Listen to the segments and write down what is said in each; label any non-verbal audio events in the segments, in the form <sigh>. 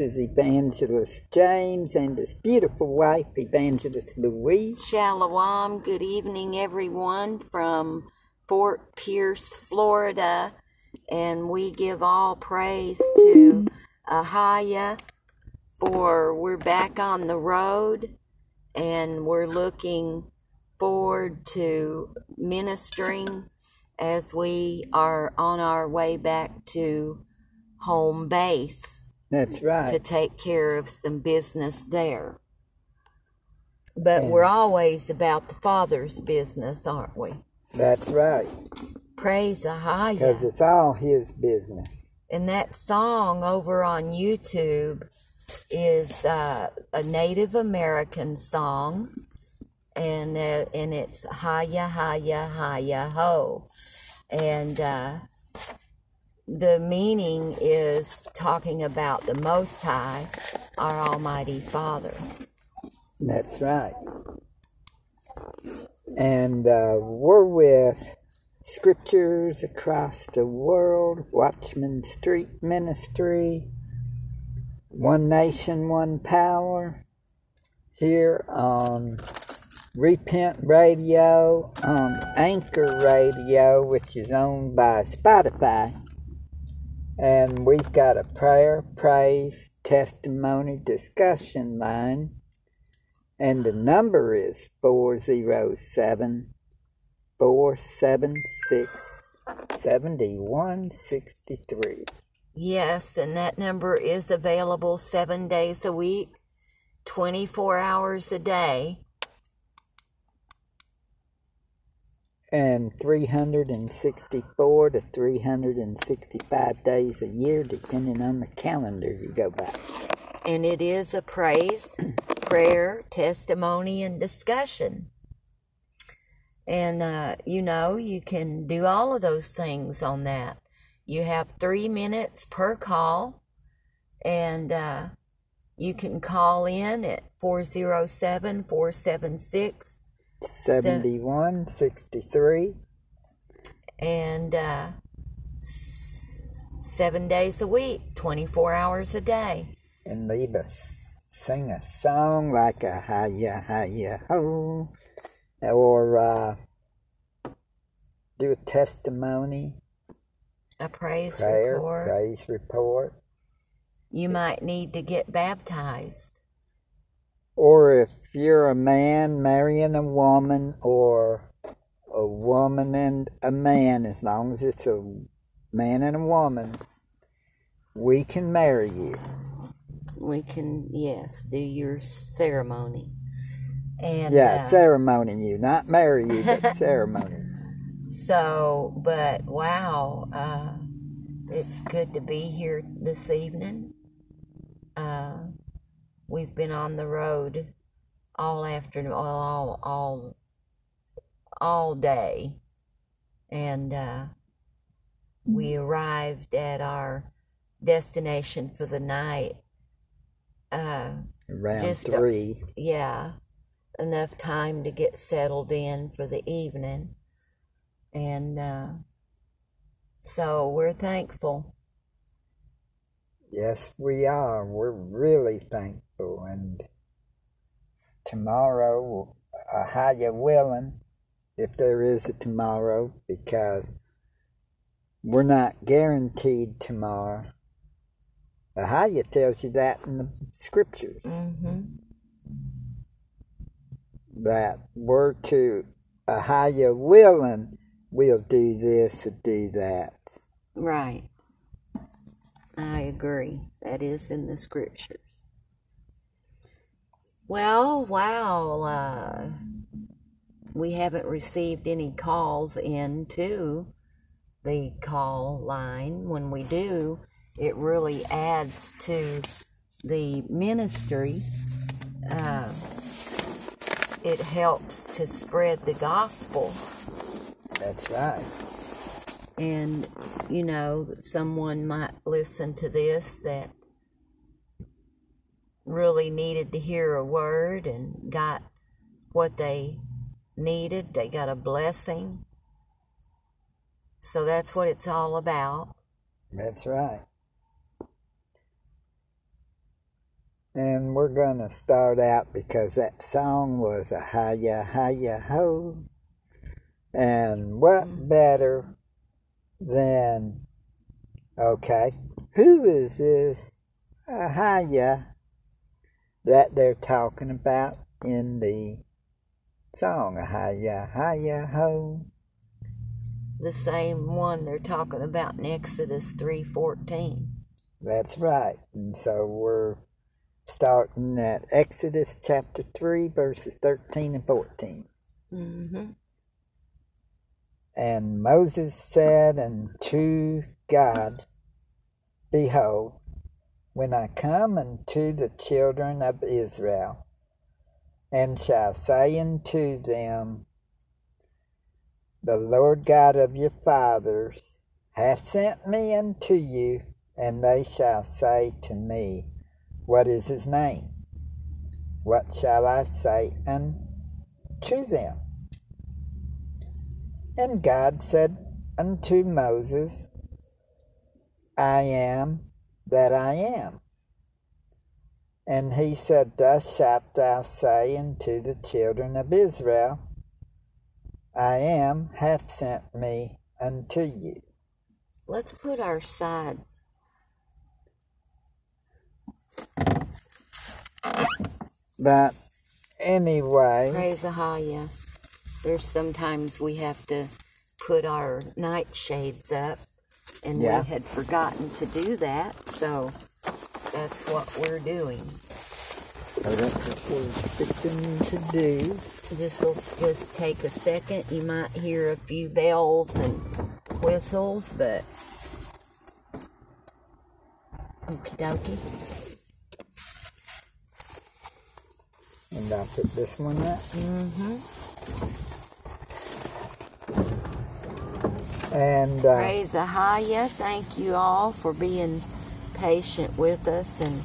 Is Evangelist James and his beautiful wife, Evangelist Louise. Shalom. Good evening, everyone, from Fort Pierce, Florida. And we give all praise to Ahaya for we're back on the road and we're looking forward to ministering as we are on our way back to home base That's right. to take care of some business there. But we're always about the Father's business, aren't we? That's right. Praise the highest. Because it's all his business. And that song over on YouTube is uh, a Native American song, and uh, and it's Haya Haya Haya Ho, and uh, the meaning is talking about the Most High, our Almighty Father. That's right. And uh, we're with Scriptures Across the World, Watchman Street Ministry, One Nation, One Power, here on Repent Radio, on Anchor Radio, which is owned by Spotify. And we've got a prayer, praise, testimony, discussion line. And the number is 407 476 7163. Yes, and that number is available seven days a week, 24 hours a day. And 364 to 365 days a year, depending on the calendar you go by. and it is a praise, <clears throat> prayer, testimony, and discussion. And uh, you know, you can do all of those things on that. You have three minutes per call, and uh, you can call in at 407 476 7163. and uh, seven days a week, 24 hours a day. And leave us, sing a song like a hi-ya, hi-ya, ho. Or uh, do a testimony, A praise prayer, report. praise report. You might need to get baptized. Or if you're a man marrying a woman, or a woman and a man, as long as it's a man and a woman, we can marry you. we can yes do your ceremony and Yeah, uh, ceremony you, not marry you, but <laughs> ceremony. so but wow uh it's good to be here this evening uh we've been on the road all afternoon all all all day and uh we arrived at our destination for the night uh Around Just a- three. yeah, enough time to get settled in for the evening. And uh, so we're thankful. Yes, we are. We're really thankful. And tomorrow, uh, Ahaya willing, if there is a tomorrow, because we're not guaranteed tomorrow. Ahaya tells you that in the scriptures hmm that we're to Ahaya willing, we'll do this or do that. Right. I agree. That is in the scriptures. Well, wow. Uh, we haven't received any calls into the call line. When we do, it really adds to the ministry. Uh, it helps to spread the gospel. That's right. And, you know, someone might listen to this that really needed to hear a word and got what they needed. They got a blessing. So that's what it's all about. That's right. And we're going to start out because that song was a hiya, hiya, ho. And what better than, okay, who is this uh, hiya that they're talking about in the song? Hiya, hiya, ho. The same one they're talking about in Exodus 3:14. That's right. And so we're starting at Exodus chapter 3, verses 13 and 14. Mm-hmm. And Moses said unto God, Behold, when I come unto the children of Israel, and shall say unto them, The Lord God of your fathers hath sent me unto you, and they shall say to me, What is his name? What shall I say unto them? And God said unto Moses, I am that I am. And he said, Thus shalt thou say unto the children of Israel, I am hath sent me unto you. Let's put our side. But anyway, Praise Ahaya. There's sometimes we have to put our nightshades up, and Yeah. we had forgotten to do that, so that's what we're doing. so that's what we're fixing to do. This will just take a second. You might hear a few bells and whistles, but okie dokie. And I'll put this one up. Mm-hmm. And uh, Praise Ahaya. Thank you all for being patient with us. And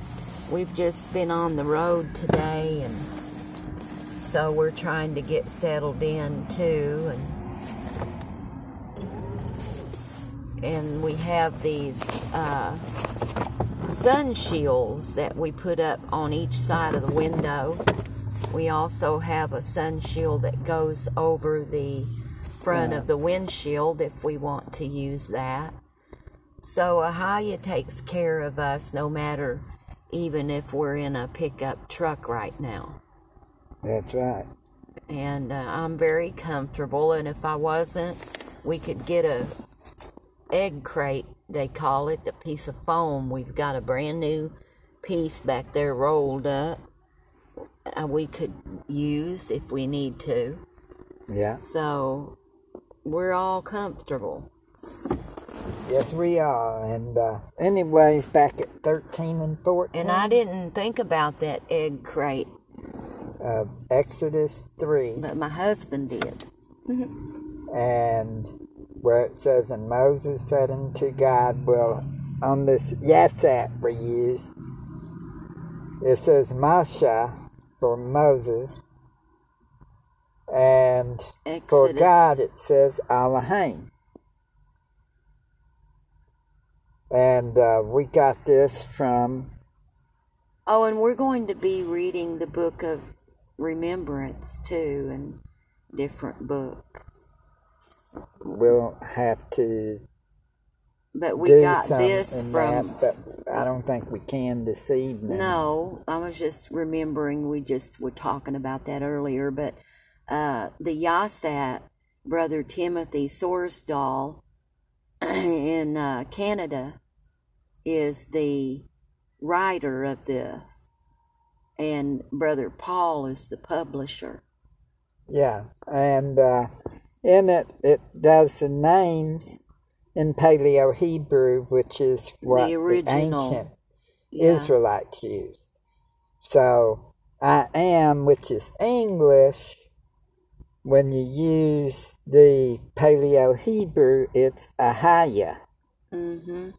we've just been on the road today, and so we're trying to get settled in too. And and we have these uh, sun shields that we put up on each side of the window. We also have a sun shield that goes over the front of the windshield if we want to use that. So Ahaya takes care of us no matter even if we're in a pickup truck right now. that's right. And uh, I'm very comfortable and if I wasn't, we could get a egg crate, they call it, a piece of foam. We've got a brand new piece back there rolled up. Uh, we could use if we need to. Yeah. So we're all comfortable. Yes, we are. And uh, anyways, back at 13 and 14 And I didn't think about that egg crate, of Exodus 3, but my husband did. and where it says, And Moses said unto God, well, on this yes app we use, it says Masha for Moses, and for God it says Elohim. And uh, we got this from Oh, and we're going to be reading the book of remembrance too, and different books. we'll have to But we got this from. that, but I don't think we can this evening. No, I was just remembering we just were talking about that earlier, but uh, the Yassat, Brother Timothy Sorsdahl <clears throat> in uh, Canada, is the writer of this, and Brother Paul is the publisher. Yeah, and uh, in it, it does the names in Paleo Hebrew, which is what the, original. ancient Yeah. Israelites used. So I am, which is English, when you use the Paleo Hebrew, it's Ahaya. Mm-hmm.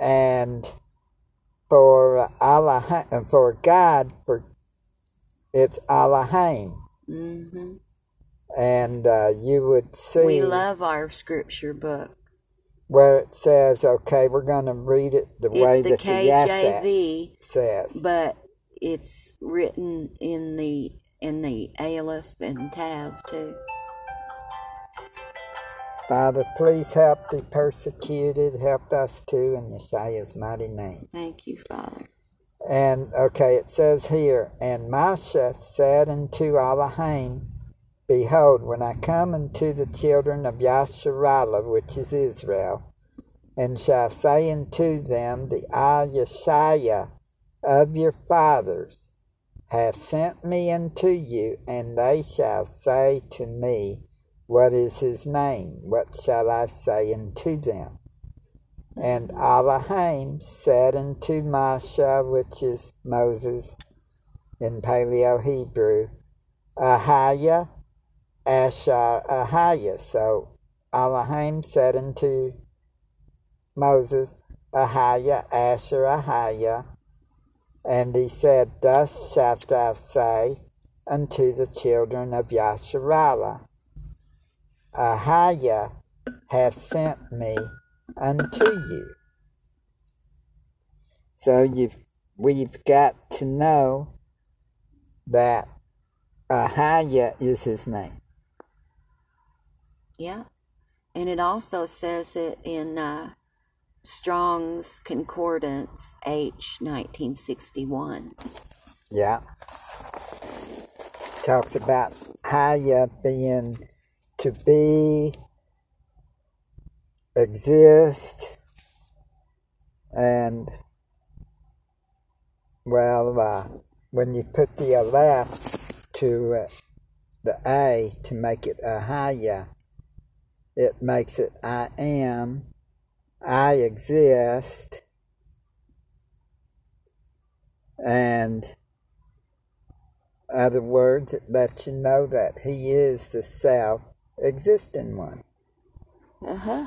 And for Allah, for God, for it's Allahim. Mm-hmm. And uh, you would see We love our scripture book. where it says, okay, we're going to read it the way the that the KJV, says. but it's written in the in the Aleph and Tav too. Father, please help the persecuted. Help us too in Yeshua's mighty name. Thank you, Father. And okay, it says here, and Masha said unto Allahim, Behold, when I come unto the children of Yasharallah, which is Israel, and shall say unto them, The I Yeshaya of your fathers hath sent me unto you, and they shall say to me, What is his name? What shall I say unto them? And Allahim said unto Masha, which is Moses in Paleo Hebrew, Ahaya, Ashar Ahaya. So Allahim said unto Moses, Ahaya, Asher Ahaya. And he said, Thus shalt thou say unto the children of Yasharallah, Ahaya hath sent me unto you. So you've, we've got to know that Ahaya is his name. Yeah. And it also says it in uh, Strong's Concordance H 1961. Yeah. Talks about Haya being to be, exist, and, well, uh, when you put the Aleph to uh, the A to make it a Haya, it makes it I am, I exist, and other words, it lets you know that he is the self existing one. Uh huh.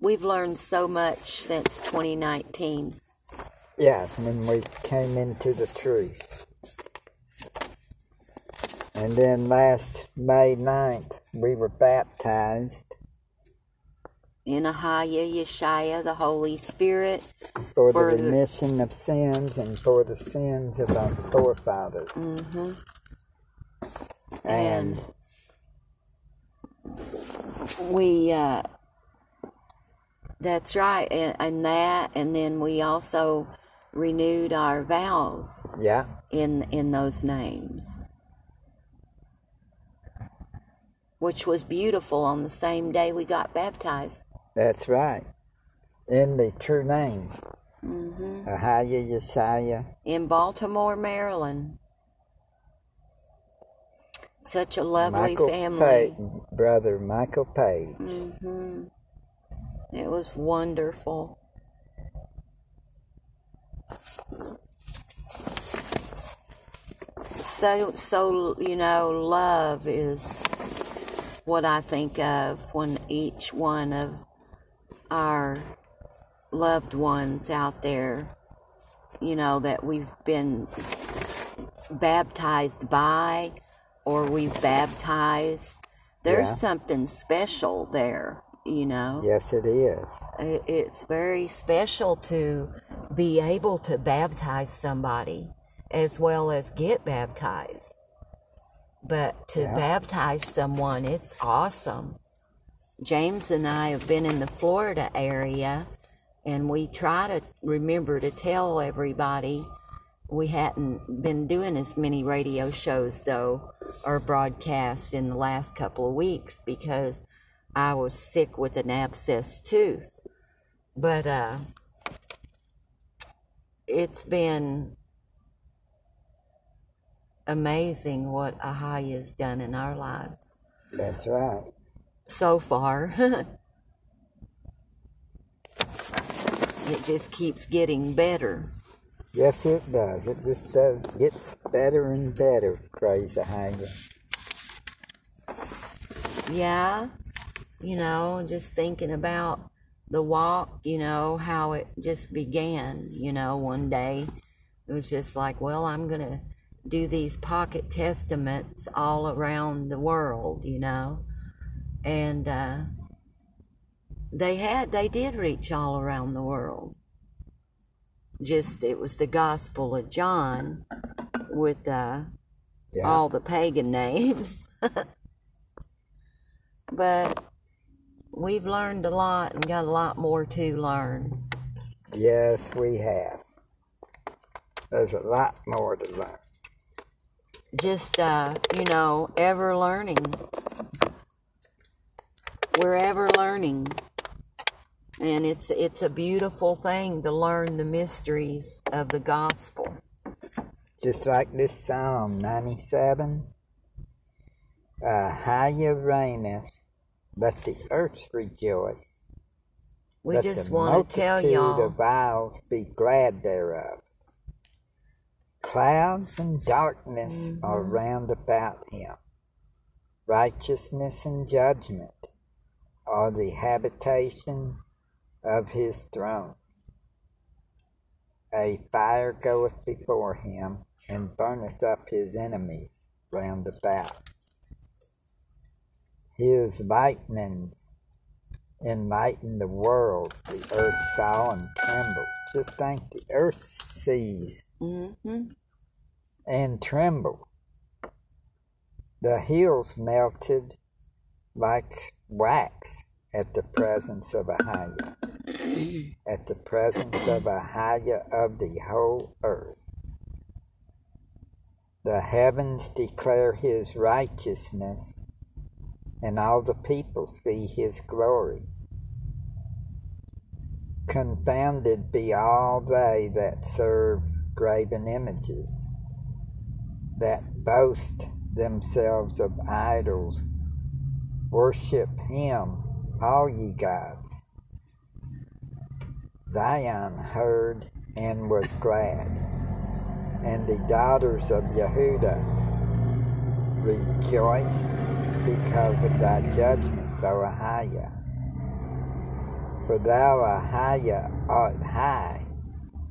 We've learned so much since 2019. Yes, when we came into the truth. And then last May 9th, we were baptized In Ahaya, Yeshaya, the Holy Spirit. for, For the the- remission of sins and for the sins of our forefathers. Mm-hmm. And we uh that's right and, and that and then we also renewed our vows yeah, in in those names which was beautiful on the same day we got baptized. That's right. In the true name, hmm Ahaya Yeshaya. in baltimore maryland. Such a lovely Michael family. Page, brother Michael Page. hmm it was wonderful. So so you know love is what i think of when each one of our loved ones out there you know that we've been baptized by or we've baptized there's Yeah. something special there you know Yes, it is. it's very special to be able to baptize somebody as well as get baptized. But to Yeah. baptize someone, it's awesome. James and I have been in the Florida area, and we try to remember to tell everybody. We hadn't been doing as many radio shows, though, or broadcasts in the last couple of weeks because I was sick with an abscess tooth. But uh, it's been amazing what Ahaya has done in our lives That's right. so far. <laughs> It just keeps getting better. Yes, it does. It just does. Gets better and better. Praise Ahaya. Yeah, you know, just thinking about the walk, you know, how it just began, you know, one day. It was just like, well, I'm going to do these pocket testaments all around the world, you know. And uh, they had, they did reach all around the world. Just, it was the Gospel of John with uh, Yeah. all the pagan names. <laughs> but we've learned a lot and got a lot more to learn. Yes, we have. There's a lot more to learn. Just, uh, you know, ever learning. We're ever learning. And it's it's a beautiful thing to learn the mysteries of the gospel. Just like this Psalm 97. Uh, Ahaya reigneth, let the earth rejoice. We let just want to tell y'all of isles be glad thereof. Clouds and darkness Mm-hmm. are round about him. Righteousness and judgment are the habitation of his throne. A fire goeth before him and burneth up his enemies round about. His lightnings enlighten the world. The earth saw and trembled. Just think the earth sees hmm and trembled. The hills melted like wax at the presence of Ahaya, at the presence of Ahaya of the whole earth. The heavens declare his righteousness, and all the people see his glory. Confounded be all they that serve graven images, that boast themselves of idols. Worship him, all ye gods. Zion heard and was glad, and the daughters of Yehuda rejoiced because of thy judgments, O Ahaya. For thou, Ahaya, art high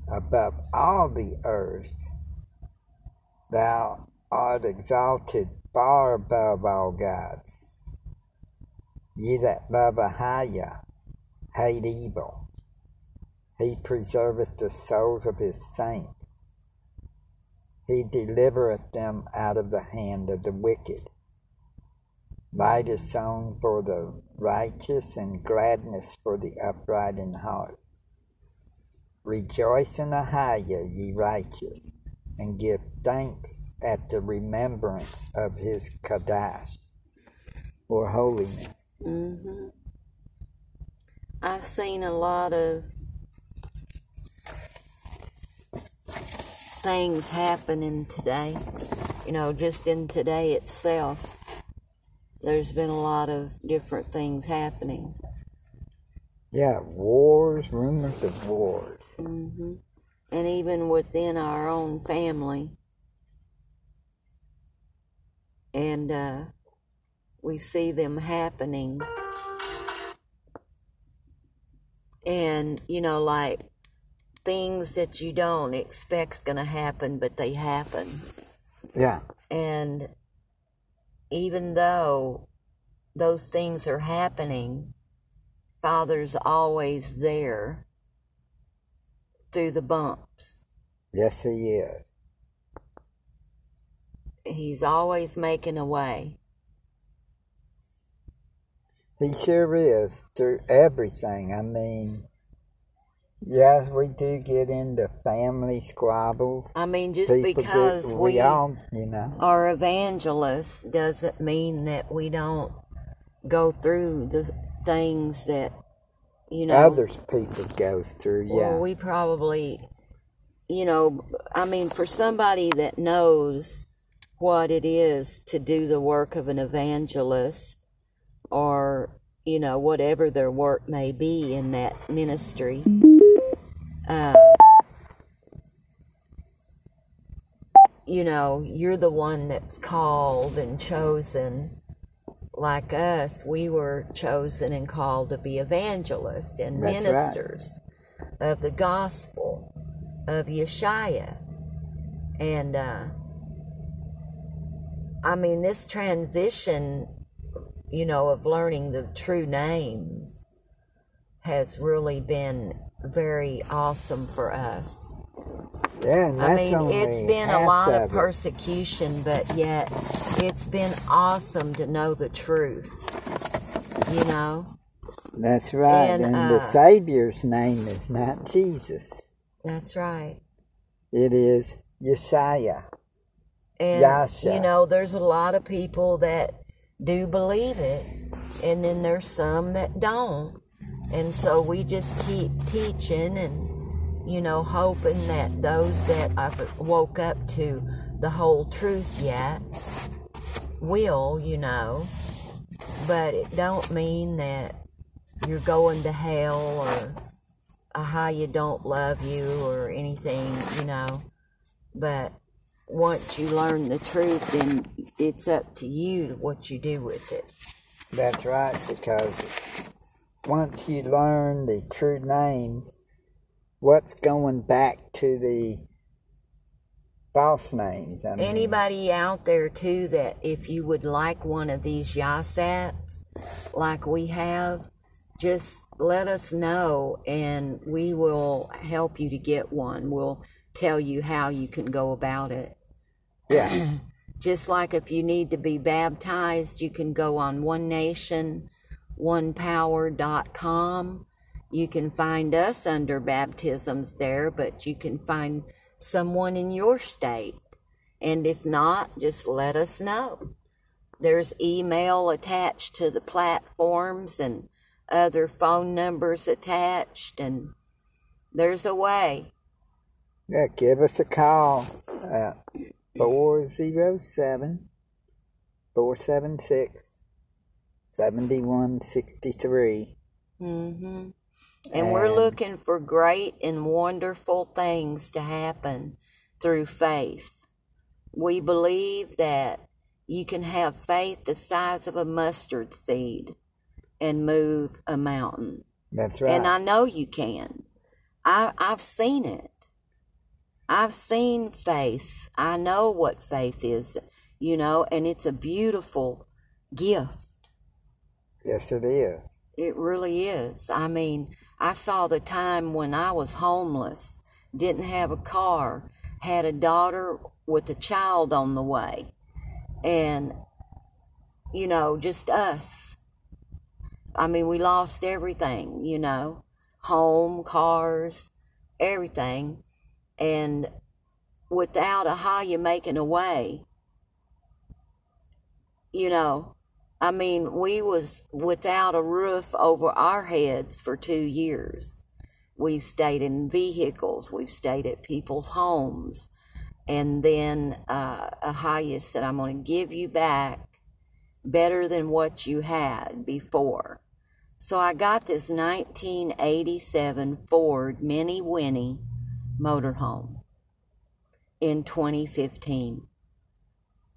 above all the earth. Thou art exalted far above all gods. Ye that love Ahaya hate evil. He preserveth the souls of his saints. He delivereth them out of the hand of the wicked. Light is sown for the righteous, and gladness for the upright in heart. Rejoice in the Ahaya, ye righteous, and give thanks at the remembrance of his Kadash, or holiness. hmm I've seen a lot of things happening today. You know, just in today itself, there's been a lot of different things happening. Yeah, wars, rumors of wars. Mm-hmm. And even within our own family. And uh, we see them happening. And, you know, like things that you don't expect's going to happen, but they happen. Yeah, And even though those things are happening, Father's always there through the bumps. yes, he is. He's always making a way. He sure is through everything. I mean, yes, we do get into family squabbles. I mean, just People do- because we, we all, you know, are evangelists doesn't mean that we don't go through the things that, you know, others people go through. Yeah, Well, we probably, you know, I mean, for somebody that knows what it is to do the work of an evangelist or, you know, whatever their work may be in that ministry, uh, you know, you're the one that's called and chosen. Like us, we were chosen and called to be evangelists and That's right. ministers of the gospel of Yeshua. And, uh, I mean, this transition, you know, of learning the true names has really been very awesome for us. Yeah, I mean, it's been a lot of of persecution, but yet it's been awesome to know the truth. You know? That's right. and, And, uh, the Savior's name is not Jesus. That's right. It is Yeshua. And, Yasha. you know, there's a lot of people that do believe it, and then there's some that don't. And so we just keep teaching and, you know, hoping that those that have woke up to the whole truth yet will, you know. But it don't mean that you're going to hell or how you don't love you or anything, you know. But once you learn the truth, then it's up to you what you do with it. That's right, because once you learn the true names, what's going back to the false names? I mean, Anybody out there too that if you would like one of these Yasats, like we have, just let us know and we will help you to get one. We'll tell you how you can go about it. Yeah, <clears throat> Just like if you need to be baptized, you can go on One Nation, onepower.com. You can find us under baptisms there, but you can find someone in your state. And if not, just let us know. There's email attached to the platforms and other phone numbers attached, and there's a way. yeah. Give us a call at 407 476 7163. hmm And we're looking for great and wonderful things to happen through faith. We believe that you can have faith the size of a mustard seed and move a mountain. That's right. And I know you can. I, I've seen it. I've seen faith. I know what faith is, you know, and it's a beautiful gift. Yes, it is. It really is. I mean, I saw the time when I was homeless, didn't have a car, had a daughter with a child on the way, and, you know, just us. I mean, we lost everything, you know, home, cars, everything. And without Ahaya making a way, you know, I mean, we was without a roof over our heads for two years. We've stayed in vehicles. We've stayed at people's homes. And then uh, Ahaya said, I'm going to give you back better than what you had before. So I got this 1987 Ford Minnie Winnie motorhome in 2015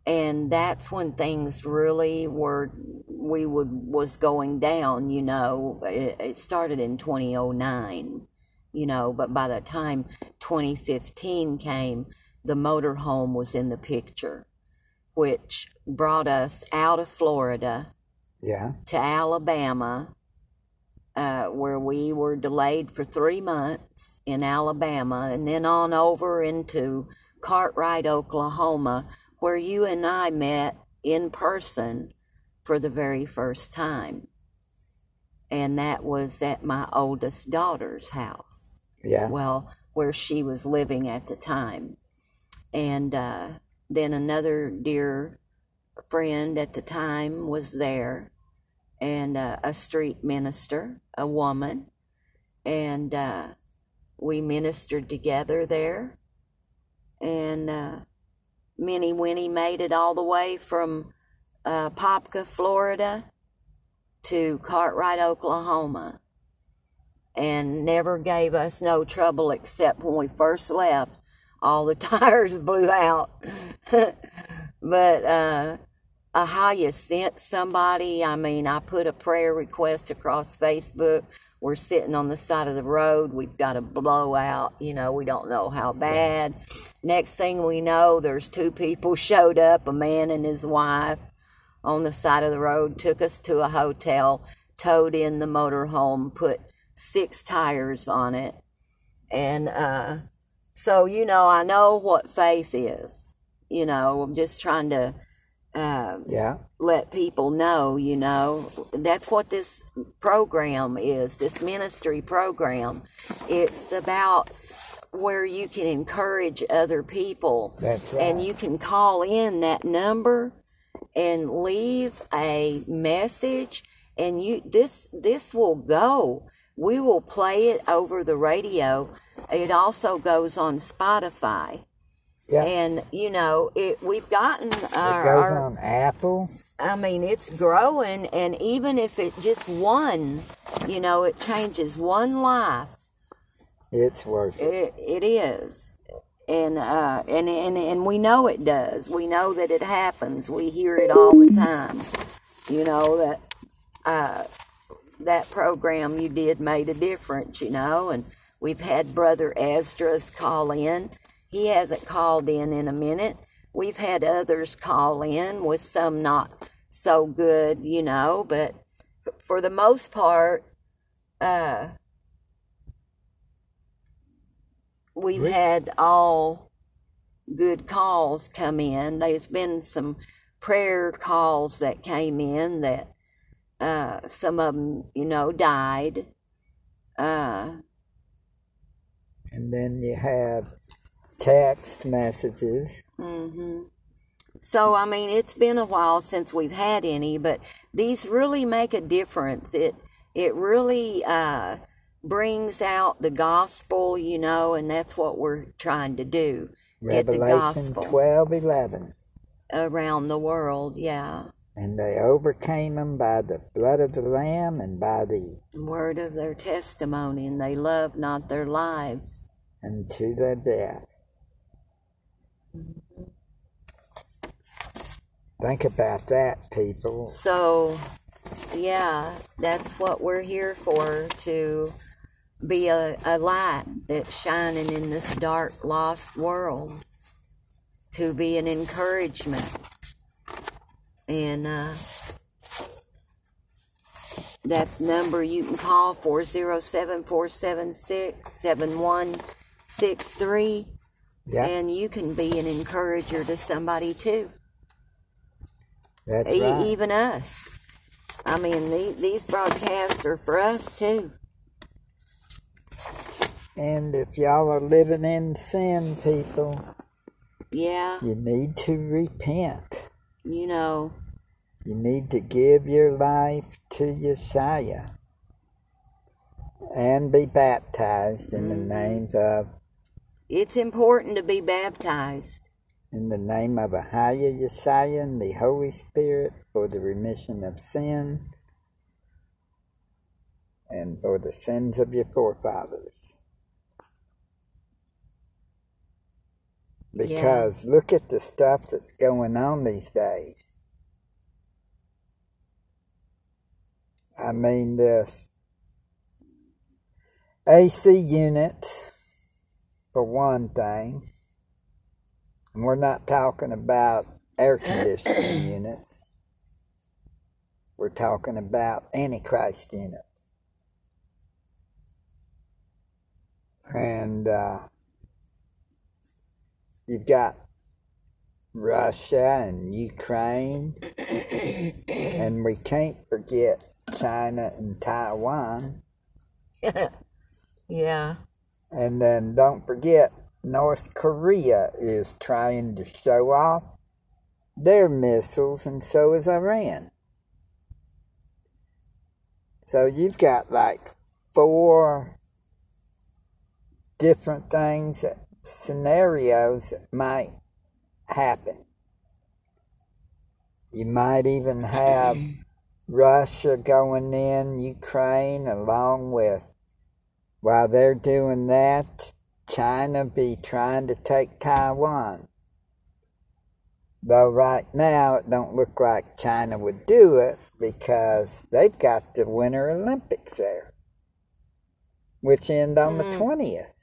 and that's when things really were we would was going down you know it, it started in 2009 you know but by the time 2015 came the motorhome was in the picture which brought us out of florida Yeah. to alabama uh, where we were delayed for three months in alabama and then on over into cartwright oklahoma where you and I met in person for the very first time. And that was at my oldest daughter's house. Yeah. Well, where she was living at the time. And uh, then another dear friend at the time was there, and uh, a street minister, a woman. And uh, we ministered together there. And uh, Minnie Winnie made it all the way from uh, Popka, Florida to Cartwright, Oklahoma. and never gave us no trouble except when we first left. All the <laughs> tires blew out. <laughs> but uh, Ahaya sent somebody. I mean, I put a prayer request across Facebook. We're sitting on the side of the road. We've got a blowout. You know, we don't know how bad. Next thing we know, there's two people showed up, a man and his wife, on the side of the road, took us to a hotel, towed in the motorhome, put six tires on it. And uh, so, you know, I know what faith is. You know, I'm just trying to uh, Yeah. let people know, you know, that's what this program is, this ministry program. It's about where you can encourage other people. Right. And you can call in that number and leave a message and you this this will go. We will play it over the radio. It also goes on Spotify. Yeah. And you know, it we've gotten it our, goes our on Apple. I mean, it's growing, and even if it just one, you know, it changes one life. It's worth it. It it is, and uh, and and and we know it does. We know that it happens. We hear it all the time. You know that uh, that program you did made a difference. You know, and we've had Brother Esdras call in. He hasn't called in in a minute. We've had others call in with some not so good, you know, but for the most part, uh, we've Which- had all good calls come in. There's been some prayer calls that came in that uh, some of them, you know, died. Uh, And then you have text messages. Mm-hmm. So, I mean, it's been a while since we've had any, but these really make a difference. It it really uh, brings out the gospel, you know, and that's what we're trying to do. Get the Revelation gospel twelve eleven. around the world, yeah. And they overcame them by the blood of the Lamb and by the Word of their testimony, and they loved not their lives. unto their death. Think about that, people. So, yeah, that's what we're here for to be a, a light that's shining in this dark, lost world, to be an encouragement. And uh, that's number you can call 407 476 7163 Yeah, and you can be an encourager to somebody too. that's E- right. even us. I mean, the, these broadcasts are for us too. And if y'all are living in sin, people, Yeah, you need to repent. you know, You need to give your life to Yeshua and be baptized in the mm-hmm. names of it's important to be baptized. in the name of Ahaya Yeshua and the Holy Spirit for the remission of sin and for the sins of your forefathers. Because look at the stuff that's going on these days. I mean, this AC units, for one thing. And we're not talking about air conditioning <clears throat> units. We're talking about Antichrist units. And uh, you've got Russia and Ukraine, and we can't forget China and Taiwan. <laughs> Yeah, And then don't forget, North Korea is trying to show off their missiles, and so is Iran. So you've got like four different things, scenarios that might happen. You might even have <clears throat> Russia going in Ukraine along with while they're doing that, China be trying to take Taiwan. Though right now it don't look like China would do it because they've got the Winter Olympics there, which end on the Mm. twentieth.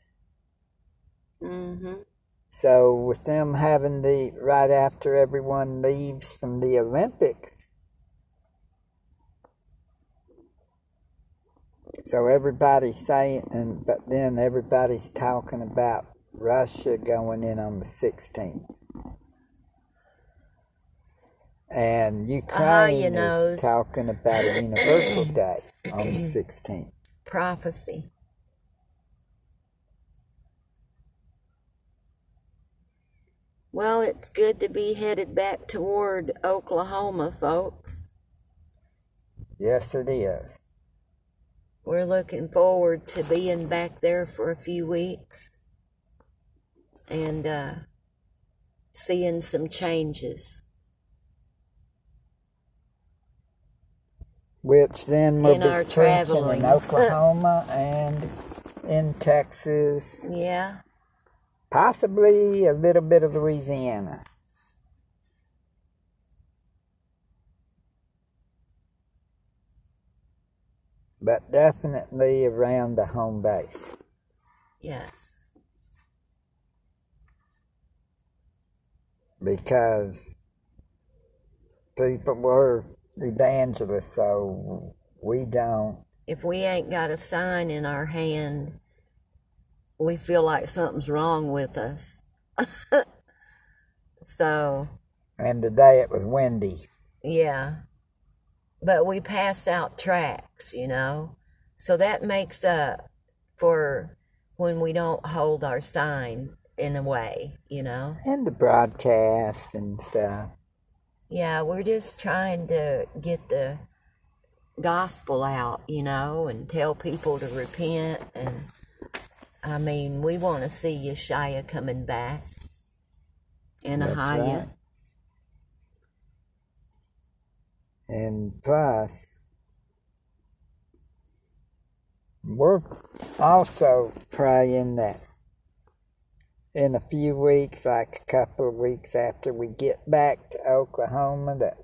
Mm-hmm. So with them having the right after everyone leaves from the Olympics, so everybody's saying, and but then everybody's talking about Russia going in on the 16th. And ah, Ukraine knows. is talking about a universal <clears throat> day on the 16th. Prophecy. Well, it's good to be headed back toward Oklahoma, folks. Yes, it is. We're looking forward to being back there for a few weeks and uh, seeing some changes. which then will In be our preaching traveling. in <laughs> Oklahoma and in Texas, Yeah, possibly a little bit of Louisiana. But definitely around the home base. yes. because people were evangelists, so we don't. If we ain't got a sign in our hand, we feel like something's wrong with us. <laughs> so, And today it was windy. Yeah. But we pass out tracks, you know? So that makes up for when we don't hold our sign in a way, you know? And the broadcast and stuff. Yeah, we're just trying to get the gospel out, you know, and tell people to repent. And I mean, we want to see Yeshaya coming back in That's Ahaya. right. And plus, we're also praying that in a few weeks, like a couple of weeks after we get back to Oklahoma, that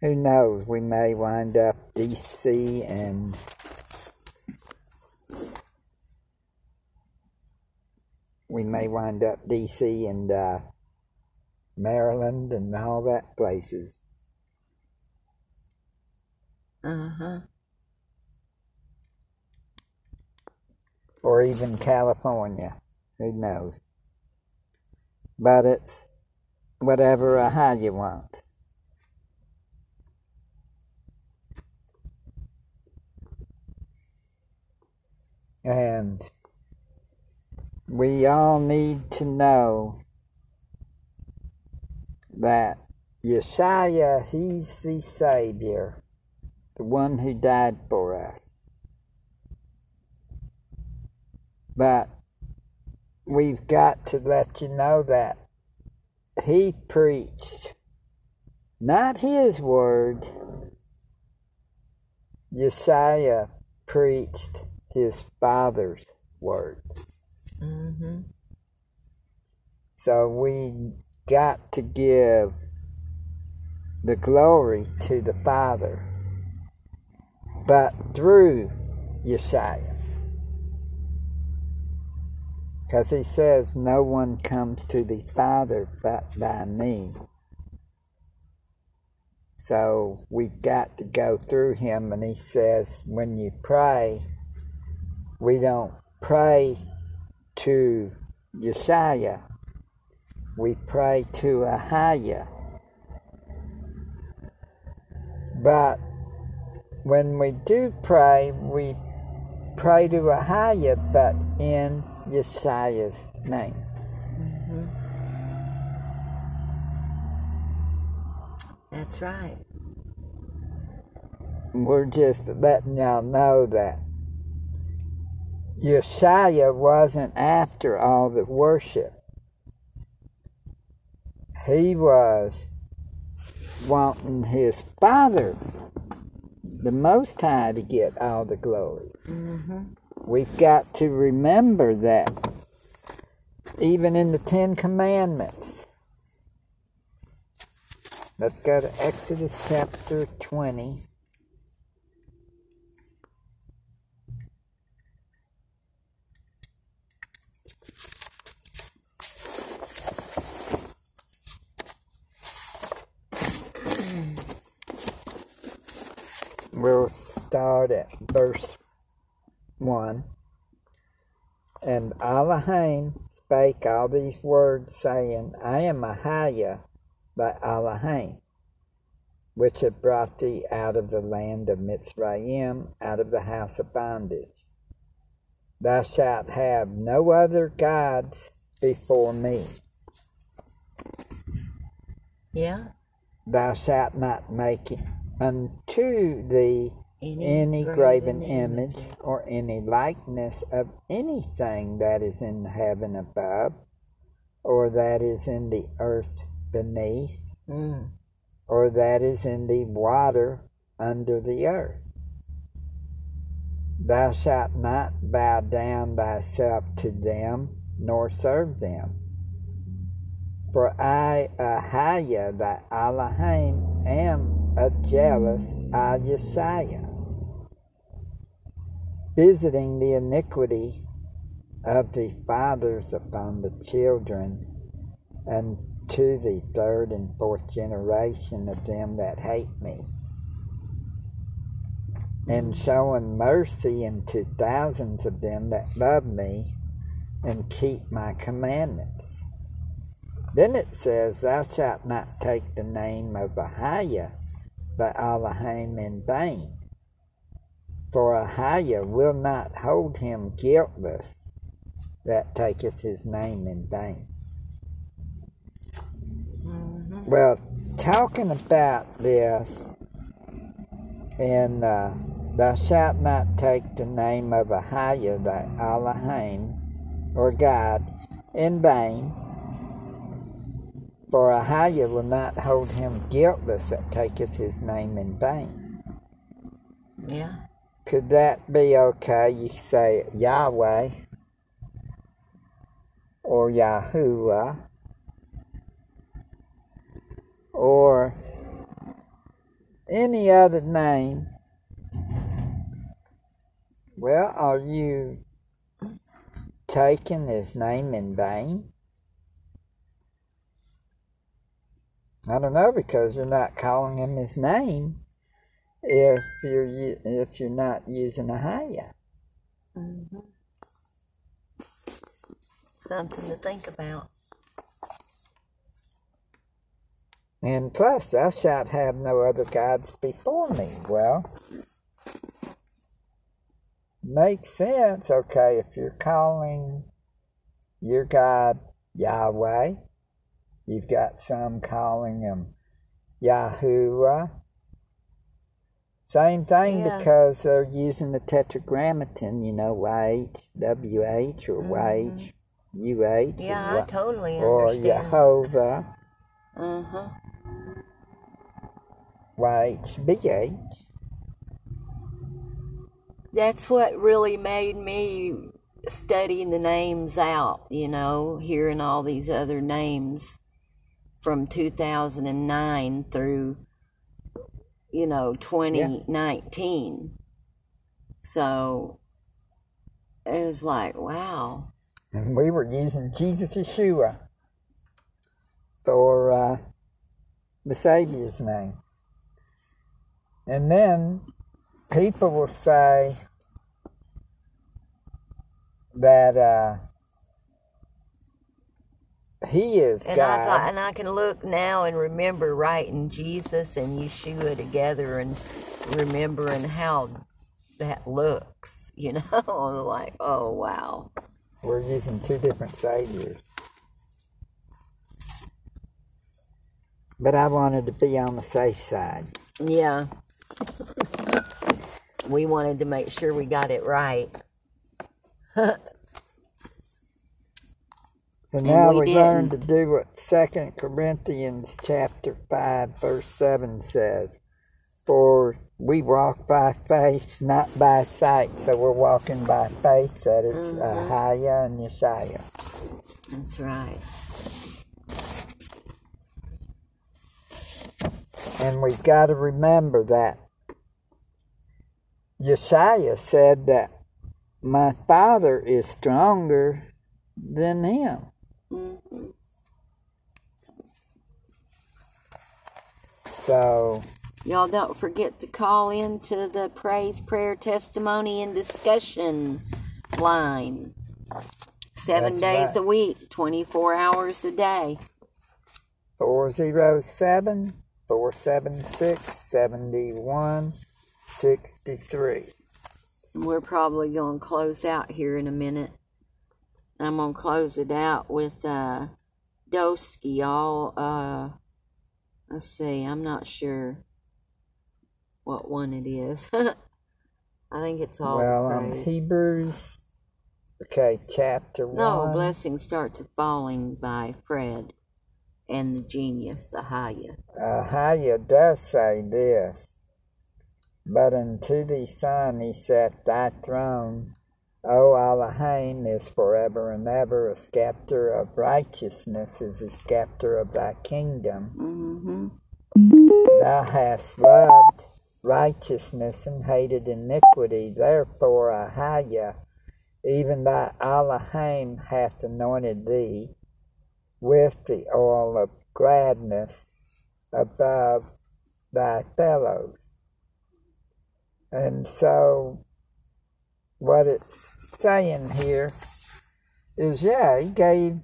who knows, we may wind up DC and we may wind up DC and uh, Maryland and all that places. Uh huh. or even California. Who knows? But it's whatever Ahaya wants. And we all need to know that Yeshaya, He's the Savior, the one who died for us. But we've got to let you know that he preached not his word. Yeshaya preached his father's word. Mm-hmm. So we got to give the glory to the Father, but through Yeshaya. Because he says, No one comes to the Father but by me. So we've got to go through him, and he says, When you pray, we don't pray to Yeshaya, we pray to Ahaya. But when we do pray, we pray to Ahaya, but in Yeshua's name. Mm-hmm. That's right. We're just letting y'all know that Yeshua wasn't after all the worship. He was wanting his Father, the Most High, to get all the glory. Mm-hmm. we've got to remember that even in the Ten Commandments. Let's go to Exodus chapter 20. We'll start at verse 1. And Elohim spake all these words, saying, I am Ahaya by Elohim, which have brought thee out of the land of Mitzrayim, out of the house of bondage. Thou shalt have no other gods before me. Yeah. Thou shalt not make unto thee any graven image or any likeness of anything that is in the heaven above or that is in the earth beneath Mm. or that is in the water under the earth. Thou shalt not bow down thyself to them nor serve them. For I, Ahaya, thy Elohim, am a jealous Ayeshaya, visiting the iniquity of the fathers upon the children, and to the third and fourth generation of them that hate me, and showing mercy unto thousands of them that love me and keep my commandments. Then it says, Thou shalt not take the name of By Elohim in vain, for Ahaya will not hold him guiltless that taketh his name in vain. Mhm. Well, talking about this, and uh, thou shalt not take the name of Ahaya thy Elohim, or God, in vain, for Ahaya will not hold him guiltless that taketh his name in vain. Yeah. Could that be okay? You say Yahweh or Yahuwah or any other name. Well, are you taking his name in vain? I don't know because you're not calling him his name if you're if you're not using Ahaya. hmm Something to think about. And plus, thou shalt have no other gods before me. Well, makes sense. Okay, if you're calling your God Yahweh, you've got some calling him Yahuwah. Same thing Yeah. because they're using the tetragrammaton, you know, YH, WH, or YH, UH, Yeah, or, I totally or understand. Yehovah. Uh huh. YHBH. That's what really made me studying the names out, you know, hearing all these other names from 2009 through, you know, 2019. So it was like, wow. And we were using Jesus Yeshua for uh, the Savior's name. And then people will say that uh, He is And God. I thought, and I can look now and remember writing Jesus and Yeshua together and remembering how that looks, <laughs> you know, like, oh wow. We're using two different Saviors. But I wanted to be on the safe side. Yeah. we wanted to make sure we got it right. <laughs> So now we we learn to do what Second Corinthians chapter five verse seven says. For we walk by faith, not by sight. So we're walking by faith that it's Mm-hmm. Ahaya and Yeshaya. That's right. And we've got to remember that Yeshaya said that my father is stronger than him. So Y'all don't forget to call into the praise, prayer, testimony, and discussion line. Seven days right. a week, 24 hours a day. 407 476 7163. We're probably going to close out here in a minute. I'm to close it out with uh, Dosky. All, uh, let's see, I'm not sure what one it is. <laughs> I think it's all Well, um. Hebrews, okay, chapter 1. No, blessings start to falling by Fred and the genius Ahaya. Ahaya does say this, but unto the Son he set thy throne. O Elohim is forever and ever. A scepter of righteousness is a scepter of thy kingdom. Mm-hmm. Thou hast loved righteousness and hated iniquity. Therefore, Ahaya, even thy Elohim hath anointed thee with the oil of gladness above thy fellows. And so, what it's saying here is, yeah, he gave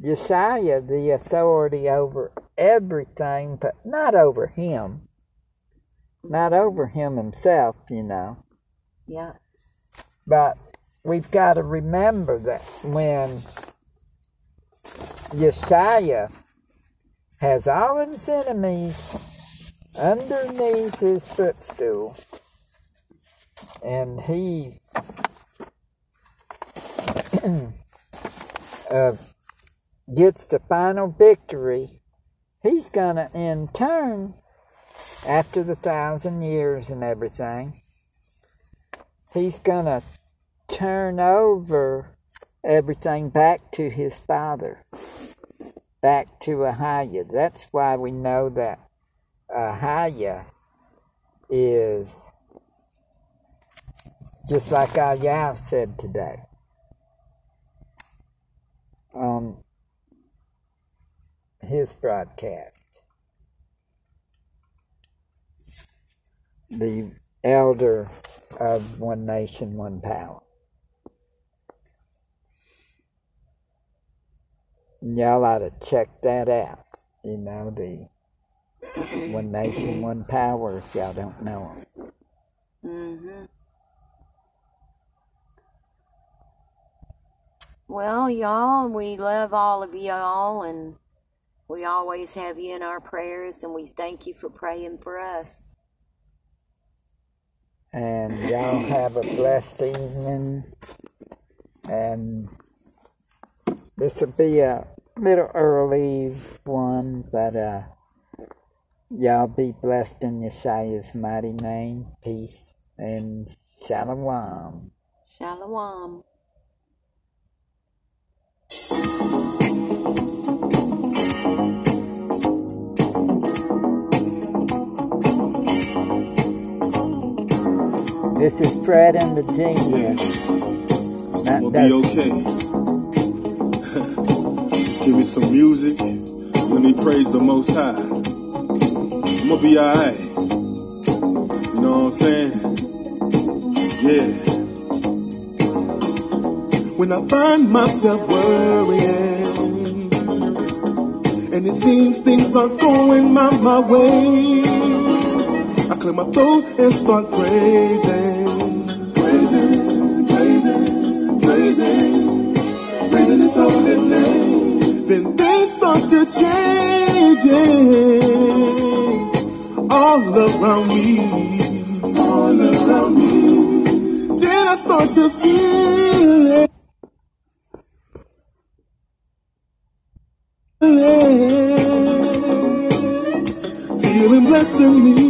Yeshaya the authority over everything, but not over him. Not over him himself, you know. Yeah. But we've got to remember that when Yeshaya has all his enemies underneath his footstool, and he <clears throat> uh, gets the final victory, he's going to, in turn, after the thousand years and everything, he's going to turn over everything back to his father, back to Ahaya. That's why we know that Ahaya is just like Ayah said today on his broadcast. The elder of One Nation, One Power. Y'all ought to check that out. You know, the One Nation, One Power, if y'all don't know them. Mm-hmm. Well, y'all, we love all of y'all, and we always have you in our prayers, and we thank you for praying for us. And <laughs> y'all have a blessed evening. And this will be a little early one, but uh, y'all be blessed in Yeshua's mighty name. Peace and shalom. Shalom. This is Fred and the Genius. That- We'll be okay. Just give me some music. Let me praise the Most High. I'm gonna be alright. You know what I'm saying? Yeah. When I find myself worrying, and it seems things aren't going my, my way, clear my throat and start praising, His holy name. Then things start to changing all around me, all around me. Then I start to feel it. Feeling blessing me.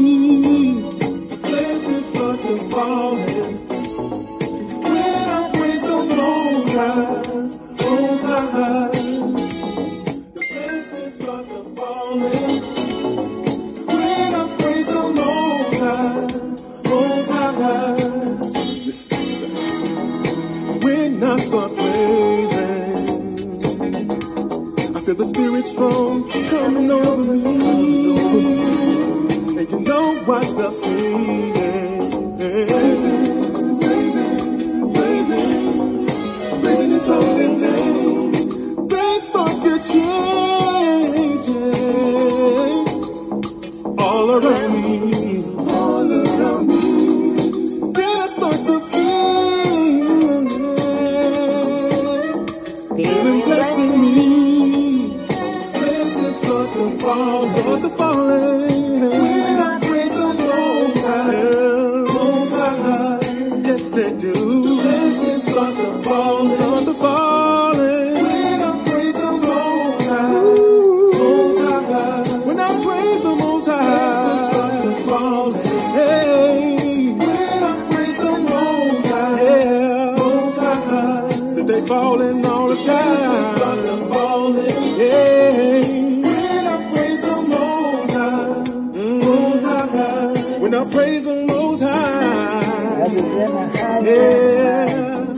Falling all the time. Start to falling. Yeah. When I praise the Most High, Most High, when I praise the Most High, yeah.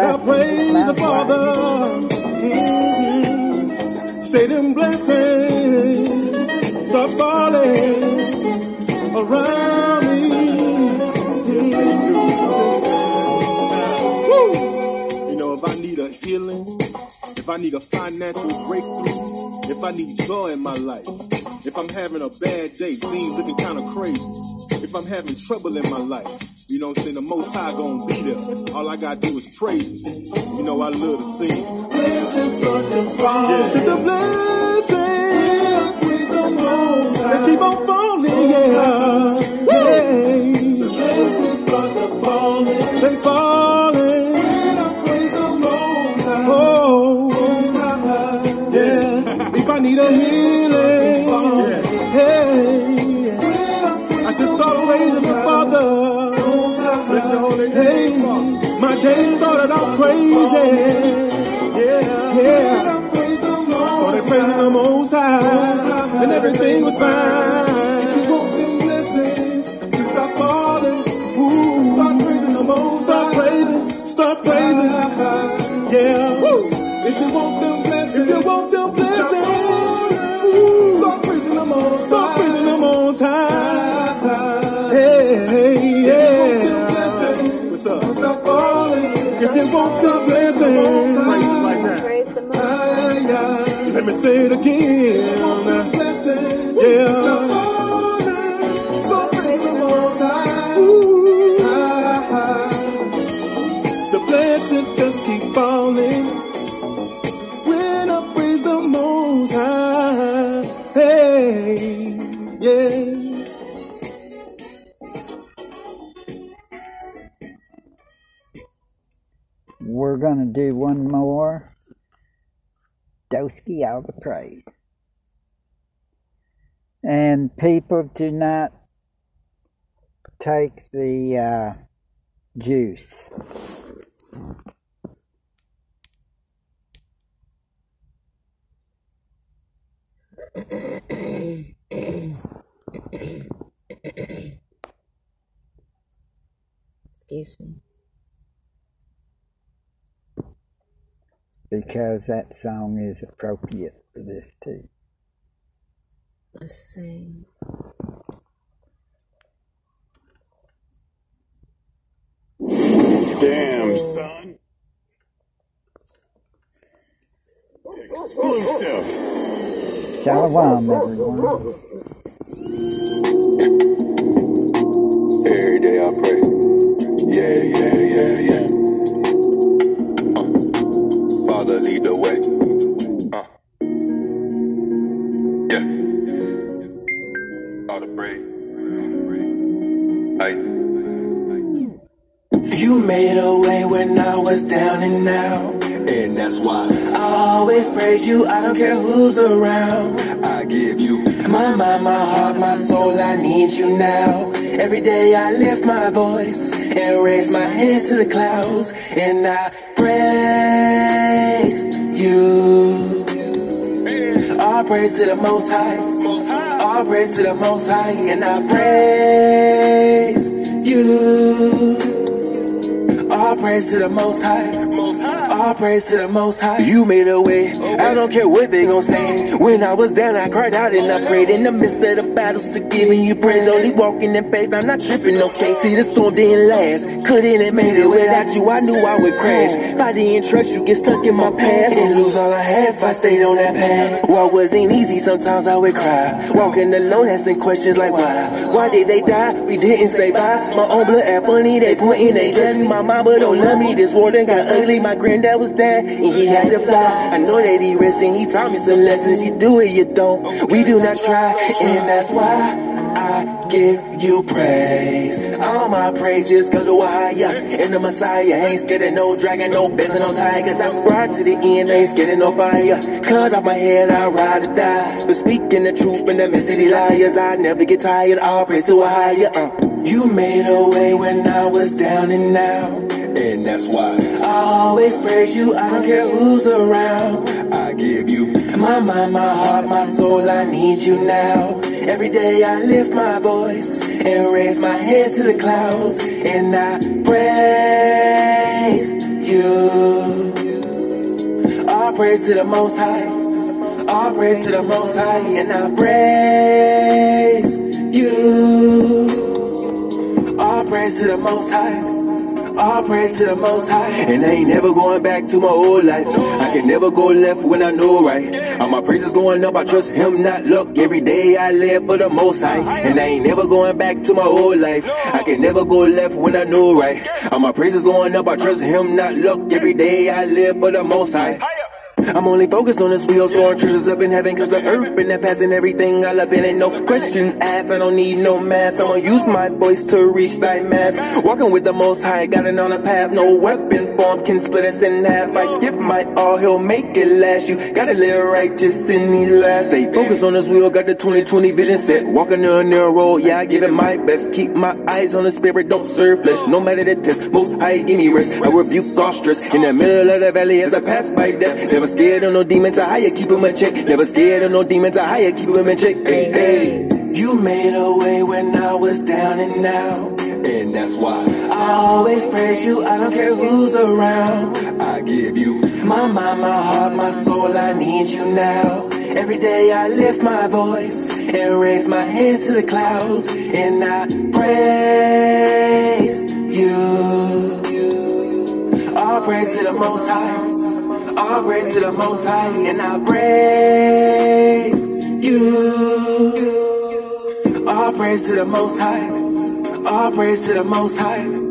I praise the Father. Mhm. Say them blessings falling around need a financial breakthrough, if I need joy in my life, if I'm having a bad day, things looking kind of crazy, if I'm having trouble in my life, you know what I'm saying? The Most High gonna be there. All I gotta do is praise Him. You know, I love to sing. Blessings start to fall. Yes, it's the blessings. Praise the Most High. They keep on falling, yeah. Hey. The blessings start to falling. They falling. Crazy. Yeah, yeah. Started praising the Most High, and everything was fine. If you want the blessings, like that. Praise the Lord. Let me say it again. Yeah. 50 out of pride. And people do not take the uh, juice. <coughs> Excuse me. Because that song is appropriate for this too. Let's see. Damn, son. Exclusive. Shalom, everyone. Every day I pray. Yeah, yeah, yeah, yeah. You made a way when I was down and out. And that's why I always praise you, I don't care who's around. I give you My mind, my heart, my soul, I need you now. Every day I lift my voice and raise my hands to the clouds. And I praise you. All praise to the Most High. most high. All praise to the Most High. And I praise you. All praise to the Most High. All praise to the Most High. You made a way. I don't care what they gon' say. When I was down, I cried out and I prayed in the midst of the battles to giving you praise. Only walking in faith. I'm not tripping, okay? See, the storm didn't last. Couldn't have made it without you. I knew I would crash. If I didn't trust you, get stuck in my past and lose all I had if I stayed on that path. Walk wasn't easy. Sometimes I would cry. Walking alone, asking questions like why? Why did they die? We didn't say bye. My own blood act funny. They pointing, they judge me. My mama don't love me. This war done got ugly. My granddad was dead and he had to fly. I know that he resting. He taught me some lessons. You do it, you don't. We do not try, and that's why. I give you praise. All my praises go to higher. And the Messiah ain't scared of no dragon, no bears, and no tigers. I ride to the end, ain't scared of no fire. Cut off my head, I ride or die. But speaking the truth in the midst of the liars, I never get tired. All praise to a higher. Uh. You made a way when I was down and out. And that's why I always praise you, I don't care who's around. I give you My mind, my heart, my soul, I need you now. Every day I lift my voice and raise my hands to the clouds and I praise you. All praise to the Most High. All praise to the Most High and I praise you. All praise to the Most High. All praise to the Most High. And I ain't never going back to my old life. I can never go left when I know right. All my praises going up, I trust Him, not luck. Every day I live for the Most High. And I ain't never going back to my old life. I can never go left when I know right. All my praises going up, I trust Him, not luck. Every day I live for the Most High. I'm only focused on this wheel, storing treasures up in heaven, cause the earth and the past and everything I love it ain't no question asked. I don't need no mask, I'ma use my voice to reach thy mass. Walking with the most high, got it on a path, no weapon form can split us in half. I give my all, he'll make it last. You gotta live righteous in these last. Stay focused on this wheel, got the 2020 vision set. Walking on a narrow road, yeah, I give it my best. Keep my eyes on the spirit, don't serve flesh. No matter the test, most high give me rest. I rebuke all stress in the middle of the valley as I pass by death. Never scared of no demons, I higher, keep him in check. Never scared of no demons, I higher, keep him in check. Hey, hey. You made a way when I was down and out. And that's why I always praise you, I don't care who's around. I give you My mind, my heart, my soul, I need you now. Every day I lift my voice and raise my hands to the clouds and I praise you. All praise to the Most High. All praise to the Most High and I praise you. All praise to the Most High. All praise to the Most High.